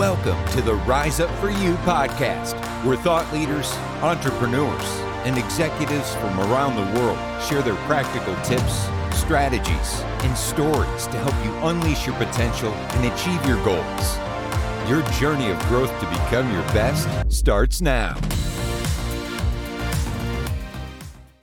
Welcome to the Rise Up For You podcast, where thought leaders, entrepreneurs, and executives from around the world share their practical tips, strategies, and stories to help you unleash your potential and achieve your goals. Your journey of growth to become your best starts now.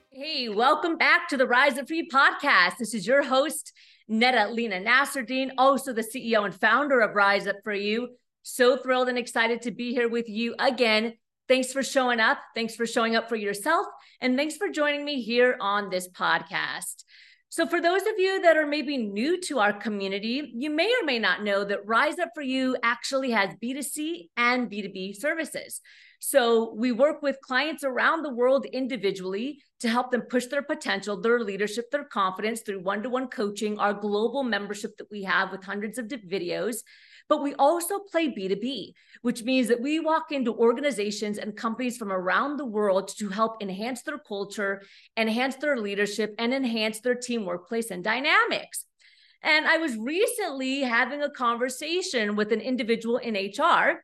Hey, welcome back to the Rise Up For You podcast. This is your host, Nada Lena Nasserdeen, also the CEO and founder of Rise Up For You. So thrilled and excited to be here with you again. Thanks for showing up. Thanks for showing up for yourself. And thanks for joining me here on this podcast. So, for those of you that are maybe new to our community, you may or may not know that Rise Up For You actually has B2C and B2B services. So, we work with clients around the world individually to help them push their potential, their leadership, their confidence through one to one coaching, our global membership that we have with hundreds of videos. But we also play B2B, which means that we walk into organizations and companies from around the world to help enhance their culture, enhance their leadership, and enhance their team workplace and dynamics. And I was recently having a conversation with an individual in HR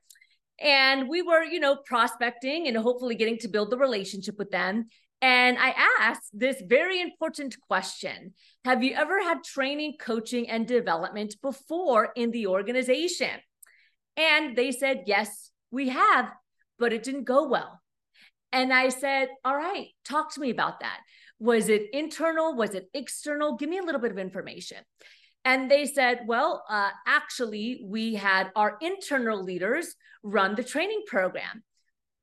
and we were you know prospecting and hopefully getting to build the relationship with them and I asked this very important question Have you ever had training, coaching, and development before in the organization? And they said, Yes, we have, but it didn't go well. And I said, All right, talk to me about that. Was it internal? Was it external? Give me a little bit of information. And they said, Well, uh, actually, we had our internal leaders run the training program.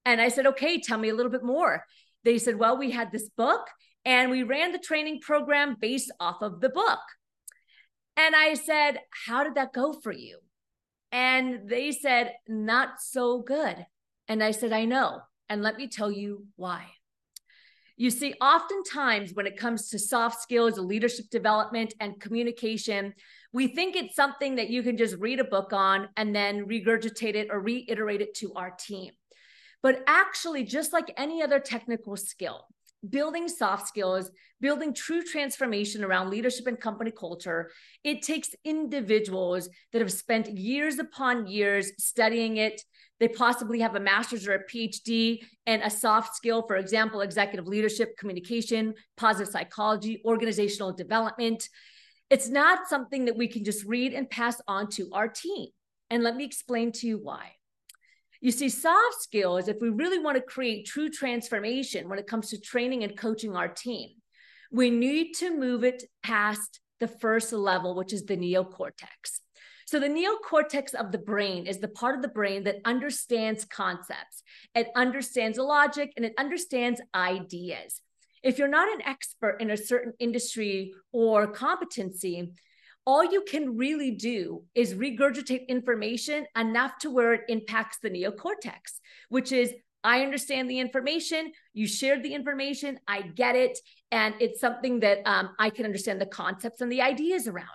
And I said, Okay, tell me a little bit more they said, well, we had this book and we ran the training program based off of the book. And I said, how did that go for you? And they said, not so good. And I said, I know. And let me tell you why. You see, oftentimes when it comes to soft skills, leadership development, and communication, we think it's something that you can just read a book on and then regurgitate it or reiterate it to our team. But actually, just like any other technical skill, building soft skills, building true transformation around leadership and company culture, it takes individuals that have spent years upon years studying it. They possibly have a master's or a PhD and a soft skill, for example, executive leadership, communication, positive psychology, organizational development. It's not something that we can just read and pass on to our team. And let me explain to you why. You see, soft skills, if we really want to create true transformation when it comes to training and coaching our team, we need to move it past the first level, which is the neocortex. So, the neocortex of the brain is the part of the brain that understands concepts, it understands logic, and it understands ideas. If you're not an expert in a certain industry or competency, all you can really do is regurgitate information enough to where it impacts the neocortex, which is I understand the information, you shared the information, I get it, and it's something that um, I can understand the concepts and the ideas around.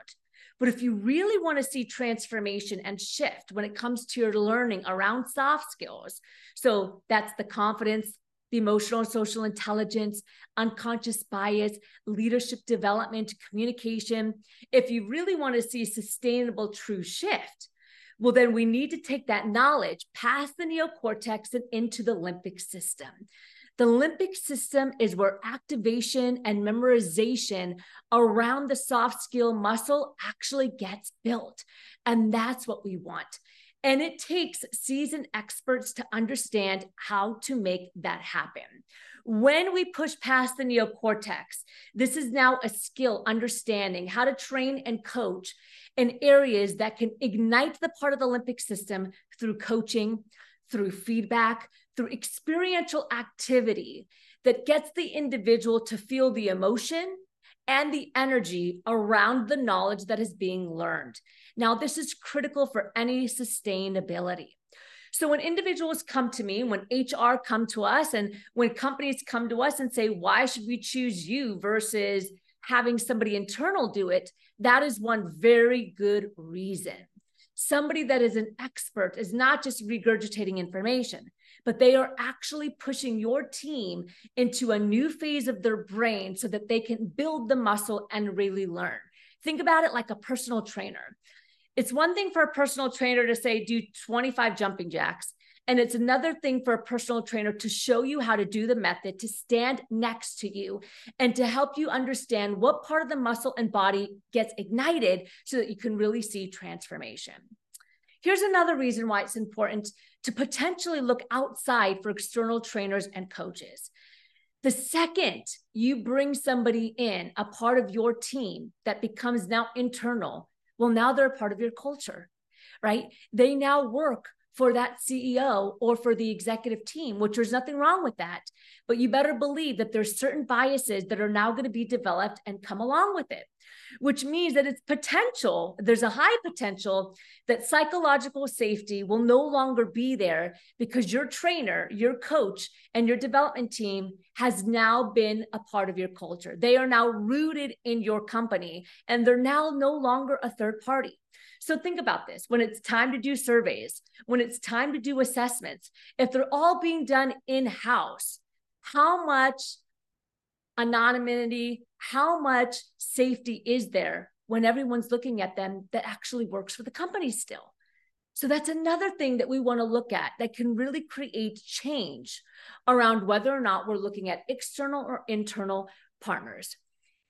But if you really want to see transformation and shift when it comes to your learning around soft skills, so that's the confidence, the emotional and social intelligence, unconscious bias, leadership development, communication. If you really want to see sustainable true shift, well, then we need to take that knowledge past the neocortex and into the limbic system. The limbic system is where activation and memorization around the soft skill muscle actually gets built. And that's what we want. And it takes seasoned experts to understand how to make that happen. When we push past the neocortex, this is now a skill understanding how to train and coach in areas that can ignite the part of the limbic system through coaching, through feedback, through experiential activity that gets the individual to feel the emotion and the energy around the knowledge that is being learned. Now, this is critical for any sustainability. So when individuals come to me, when HR come to us, and when companies come to us and say, why should we choose you versus having somebody internal do it? That is one very good reason. Somebody that is an expert is not just regurgitating information, but they are actually pushing your team into a new phase of their brain so that they can build the muscle and really learn. Think about it like a personal trainer It's one thing for a personal trainer to say, do 25 jumping jacks. And it's another thing for a personal trainer to show you how to do the method, to stand next to you, and to help you understand what part of the muscle and body gets ignited so that you can really see transformation. Here's another reason why it's important to potentially look outside for external trainers and coaches. The second you bring somebody in, a part of your team that becomes now internal, well, now they're a part of your culture, right? They now work for that CEO or for the executive team, which there's nothing wrong with that. But you better believe that there's certain biases that are now going to be developed and come along with it which means that it's potential, there's a high potential that psychological safety will no longer be there because your trainer, your coach, and your development team has now been a part of your culture. They are now rooted in your company and they're now no longer a third party. So think about this when it's time to do surveys, when it's time to do assessments, if they're all being done in house, how much anonymity, how much safety is there when everyone's looking at them that actually works for the company still? So that's another thing that we want to look at that can really create change around whether or not we're looking at external or internal partners.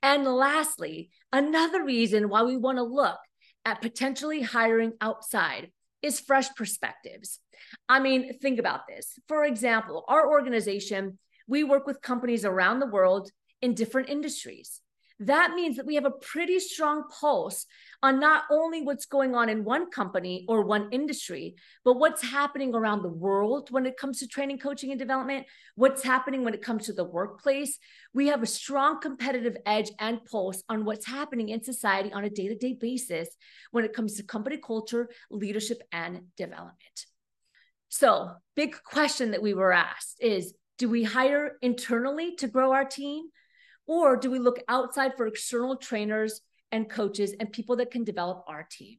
And lastly, another reason why we want to look at potentially hiring outside is fresh perspectives. I mean, think about this. For example, our organization we work with companies around the world in different industries. That means that we have a pretty strong pulse on not only what's going on in one company or one industry, but what's happening around the world when it comes to training, coaching, and development, what's happening when it comes to the workplace. We have a strong competitive edge and pulse on what's happening in society on a day to day basis when it comes to company culture, leadership, and development. So, big question that we were asked is do we hire internally to grow our team? Or do we look outside for external trainers and coaches and people that can develop our team?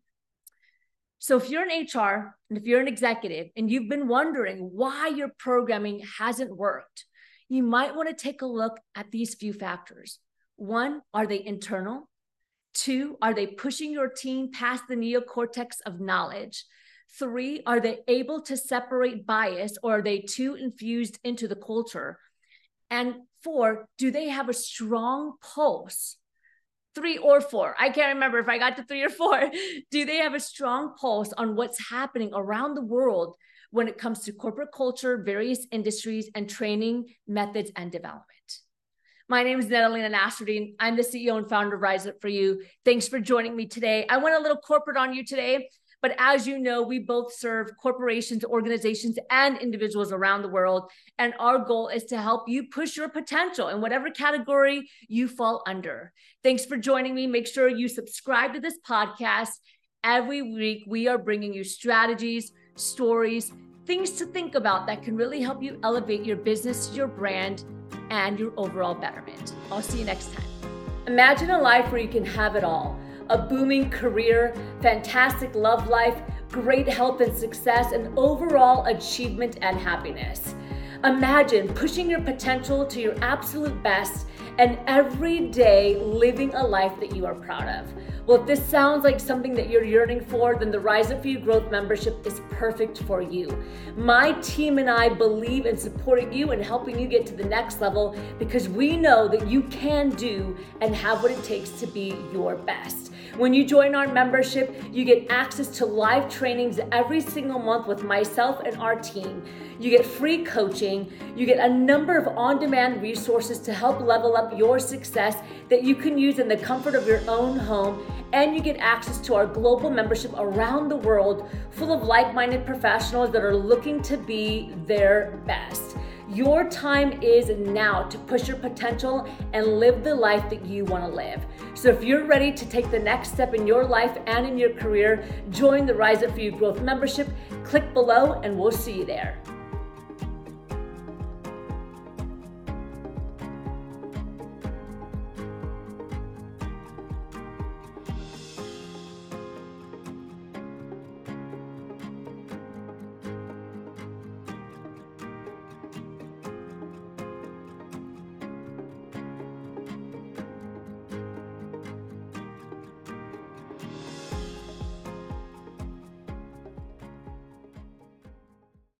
So, if you're an HR and if you're an executive and you've been wondering why your programming hasn't worked, you might want to take a look at these few factors. One, are they internal? Two, are they pushing your team past the neocortex of knowledge? Three, are they able to separate bias or are they too infused into the culture? And four, do they have a strong pulse? Three or four. I can't remember if I got to three or four. Do they have a strong pulse on what's happening around the world when it comes to corporate culture, various industries, and training methods and development? My name is Nadalena Nasserdeen. I'm the CEO and founder of Rise Up For You. Thanks for joining me today. I went a little corporate on you today but as you know, we both serve corporations, organizations, and individuals around the world. And our goal is to help you push your potential in whatever category you fall under. Thanks for joining me. Make sure you subscribe to this podcast. Every week, we are bringing you strategies, stories, things to think about that can really help you elevate your business, your brand, and your overall betterment. I'll see you next time. Imagine a life where you can have it all a booming career, fantastic love life, great health and success, and overall achievement and happiness. Imagine pushing your potential to your absolute best and every day living a life that you are proud of. Well, if this sounds like something that you're yearning for, then the Rise Up For You Growth membership is perfect for you. My team and I believe in supporting you and helping you get to the next level because we know that you can do and have what it takes to be your best. When you join our membership, you get access to live trainings every single month with myself and our team. You get free coaching. You get a number of on demand resources to help level up your success that you can use in the comfort of your own home. And you get access to our global membership around the world full of like minded professionals that are looking to be their best. Your time is now to push your potential and live the life that you want to live. So if you're ready to take the next step in your life and in your career, join the Rise Up For You Growth membership. Click below and we'll see you there.